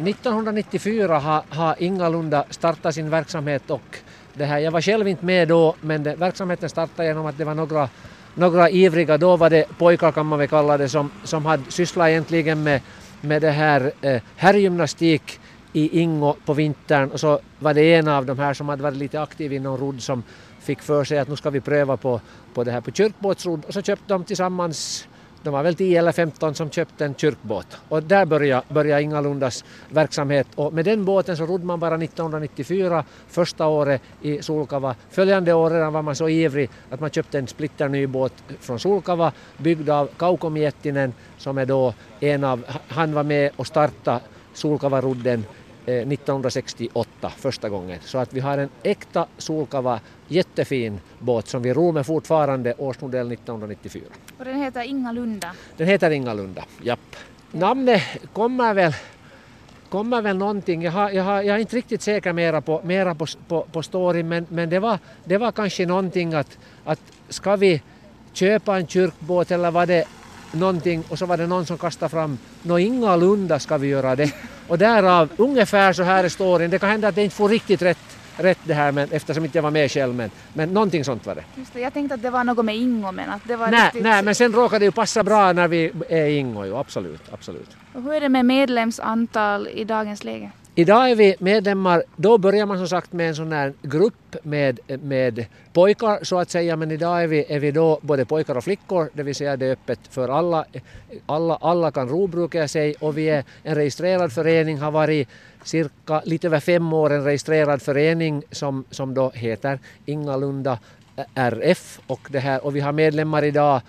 1994 har, har ingalunda startat sin verksamhet och det här, jag var själv inte med då men det, verksamheten startade genom att det var några, några ivriga, då var det pojkar kan man väl kalla det, som, som hade sysslat egentligen med, med det här eh, herrgymnastik i Ingo på vintern. Och så var det en av de här som hade varit lite aktiv inom rodd som fick för sig att nu ska vi pröva på, på det här på kyrkbåtsrodd. Och så köpte de tillsammans de var väl 10 eller 15 som köpte en kyrkbåt och där började, började Ingalundas verksamhet och med den båten så rodde man bara 1994 första året i Solkava. Följande år var man så ivrig att man köpte en splitterny båt från Solkava byggd av Kaukomiettinen som är då en av, han var med och startade Solkavarodden 1968 första gången. Så att vi har en äkta Solkava jättefin båt som vi ror med fortfarande, årsmodell 1994. Och den heter Ingalunda? Den heter Ingalunda, japp. Namnet kommer väl kommer väl någonting, jag, har, jag, har, jag är inte riktigt säker mera på, mera på, på, på storyn men, men det, var, det var kanske någonting att, att ska vi köpa en kyrkbåt eller var det någonting och så var det någon som kastade fram nå ingalunda ska vi göra det. Och därav ungefär så här är storyn. Det kan hända att det inte får riktigt rätt, rätt det här men, eftersom inte jag var med själv men, men någonting sånt var det. Just det. Jag tänkte att det var något med Ingo men att det var nej, riktigt... nej men sen råkade det ju passa bra när vi är Ingo ju, absolut, absolut. Och hur är det med medlemsantal i dagens läge? Idag är vi medlemmar, då börjar man som sagt med en sån här grupp med, med pojkar så att säga, men idag är vi, är vi då både pojkar och flickor, det vill säga det är öppet för alla. Alla, alla kan ro brukar jag säga och vi är en registrerad förening, har varit cirka lite över fem år en registrerad förening som, som då heter Ingalunda RF och, det här, och vi har medlemmar idag,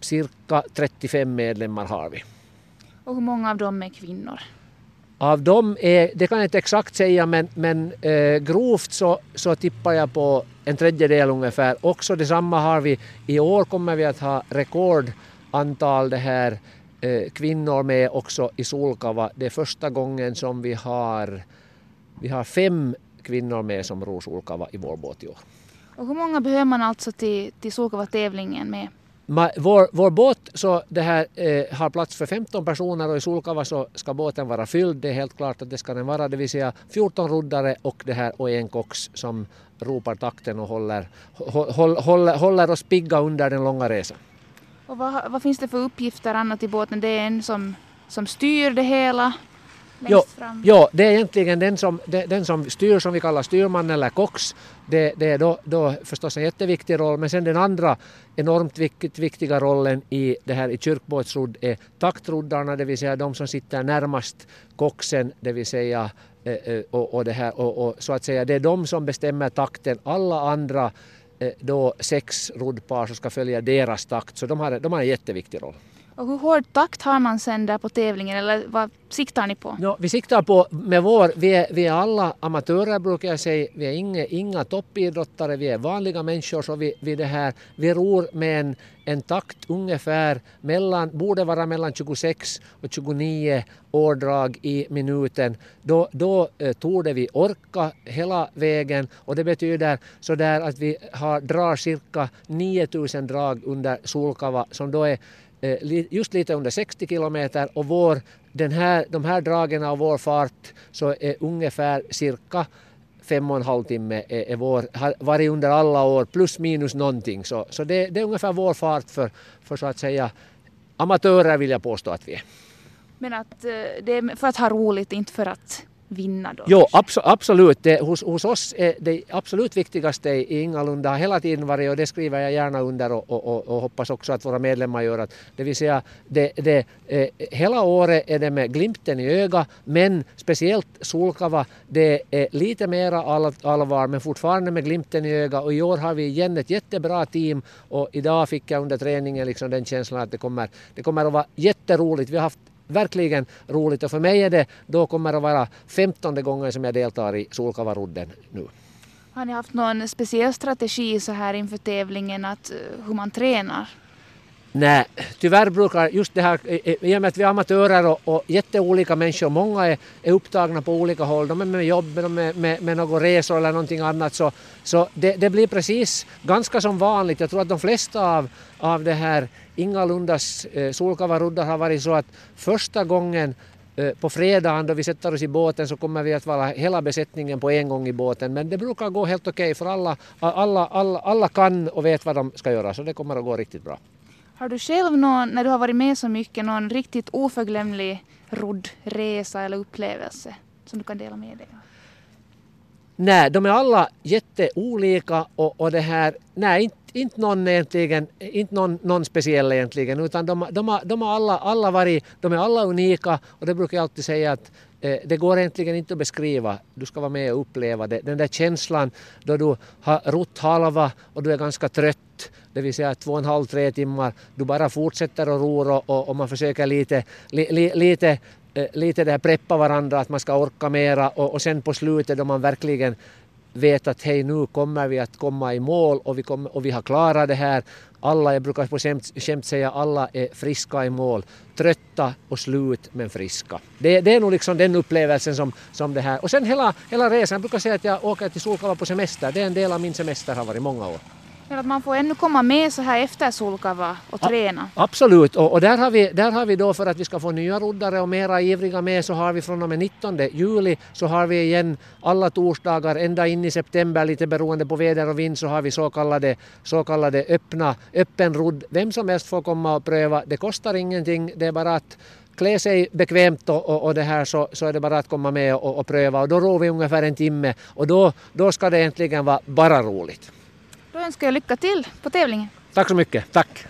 cirka 35 medlemmar har vi. Och hur många av dem är kvinnor? Av dem är, det kan jag inte exakt säga, men, men eh, grovt så, så tippar jag på en tredjedel ungefär. Också detsamma har vi, i år kommer vi att ha rekordantal det här eh, kvinnor med också i Solkava. Det är första gången som vi har, vi har fem kvinnor med som ror Solkava i vår båt i år. Och hur många behöver man alltså till, till Solkava-tävlingen med? Vår, vår båt så det här, eh, har plats för 15 personer och i Solkava så ska båten vara fylld. Det är helt klart att det ska den vara. Det vill säga 14 roddare och, det här, och en kox som ropar takten och håller, håll, håll, håller oss pigga under den långa resan. Och vad, vad finns det för uppgifter annat i båten? Det är en som, som styr det hela? Jo, jo, det är egentligen den som, den som styr som vi kallar styrman eller kox. Det, det är då, då förstås en jätteviktig roll men sen den andra enormt viktigt, viktiga rollen i det här i kyrkbåtsrodd är taktroddarna, det vill säga de som sitter närmast koxen, det vill säga eh, eh, och, och, det här, och, och så att säga det är de som bestämmer takten. Alla andra eh, då sex roddpar som ska följa deras takt så de har, de har en jätteviktig roll. Och hur hård takt har man sen där på tävlingen eller vad siktar ni på? No, vi siktar på med vår, vi är, vi är alla amatörer brukar jag säga, vi är inga, inga toppidrottare, vi är vanliga människor så vi, vi, det här, vi ror med en, en takt ungefär mellan, borde vara mellan 26 och 29 årdrag i minuten. Då, då eh, torde vi orka hela vägen och det betyder så där att vi har, drar cirka 9000 drag under Solkava som då är Eh, just lite under 60 kilometer och vår, den här, de här dragen av vår fart så är ungefär cirka fem och en halv timme är, är vår, har varit under alla år plus minus någonting. Så, så det, det är ungefär vår fart för, för så att säga amatörer vill jag påstå att vi är. Men att eh, det är för att ha roligt, inte för att vinna då? Jo, abso absolut. Det, hos, hos oss är det absolut viktigaste är Ingalunda har hela tiden varit, och det skriver jag gärna under och, och, och, och hoppas också att våra medlemmar gör, att det vill säga det, det, eh, hela året är det med glimten i ögat men speciellt Solkava, det är lite mera all, allvar, men fortfarande med glimten i ögat och i år har vi igen ett jättebra team och idag fick jag under träningen liksom den känslan att det kommer, det kommer att vara jätteroligt. Vi har haft verkligen roligt och för mig är det, då kommer det att vara femtonde gången som jag deltar i Solkavarudden. nu. Har ni haft någon speciell strategi så här inför tävlingen att eh, hur man tränar? Nej, tyvärr brukar just det här, i och med att vi är amatörer och, och jätteolika människor, många är, är upptagna på olika håll, de är med jobb, de är med, med några resor eller någonting annat, så, så det, det, blir precis ganska som vanligt. Jag tror att de flesta av, av det här Ingalundas eh, Solkavaruddar har varit så att första gången Eh, på fredagen då vi sätter oss i båten så kommer vi att vara hela besättningen på en gång i båten men det brukar gå helt okej okay för alla, alla, alla, alla kan och vet vad de ska göra så det kommer att gå riktigt bra. Har du själv någon, när du har varit med så mycket, någon riktigt oförglömlig roddresa eller upplevelse som du kan dela med dig av? Nej, de är alla jätteolika och, och det här, nej inte, inte någon egentligen, inte någon, någon speciell egentligen utan de, de, de har alla, alla varit, de är alla unika och det brukar jag alltid säga att Eh, det går egentligen inte att beskriva, du ska vara med och uppleva det. Den där känslan då du har rott halva och du är ganska trött, det vill säga två och en halv, tre timmar, du bara fortsätter att ro och, och man försöker lite, li, lite Eh, lite det här preppa varandra, att man ska orka mera och, och sen på slutet då man verkligen vet att hej nu kommer vi att komma i mål och vi, kommer, och vi har klarat det här. Alla, jag brukar på skämt, skämt säga alla är friska i mål. Trötta och slut men friska. Det, det är nog liksom den upplevelsen som, som det här. Och sen hela, hela resan, jag brukar säga att jag åker till Solkalla på semester. Det är en del av min semester har varit många år. Men att man får ännu komma med så här efter Sulkava och träna. Absolut, och, och, där, har vi, där har vi då för att vi ska få nya roddare och mera ivriga med så har vi från och med 19 juli så har vi igen alla torsdagar ända in i september lite beroende på väder och vind så har vi så kallade, så kallade öppna, öppen rodd. Vem som helst får komma och pröva. Det kostar ingenting, det är bara att klä sig bekvämt och, och, och, det här så, så är det bara att komma med och, och pröva och då rår vi ungefär en timme och då, då ska det egentligen vara bara roligt. Då önskar jag lycka till på tävlingen. Tack så mycket. Tack.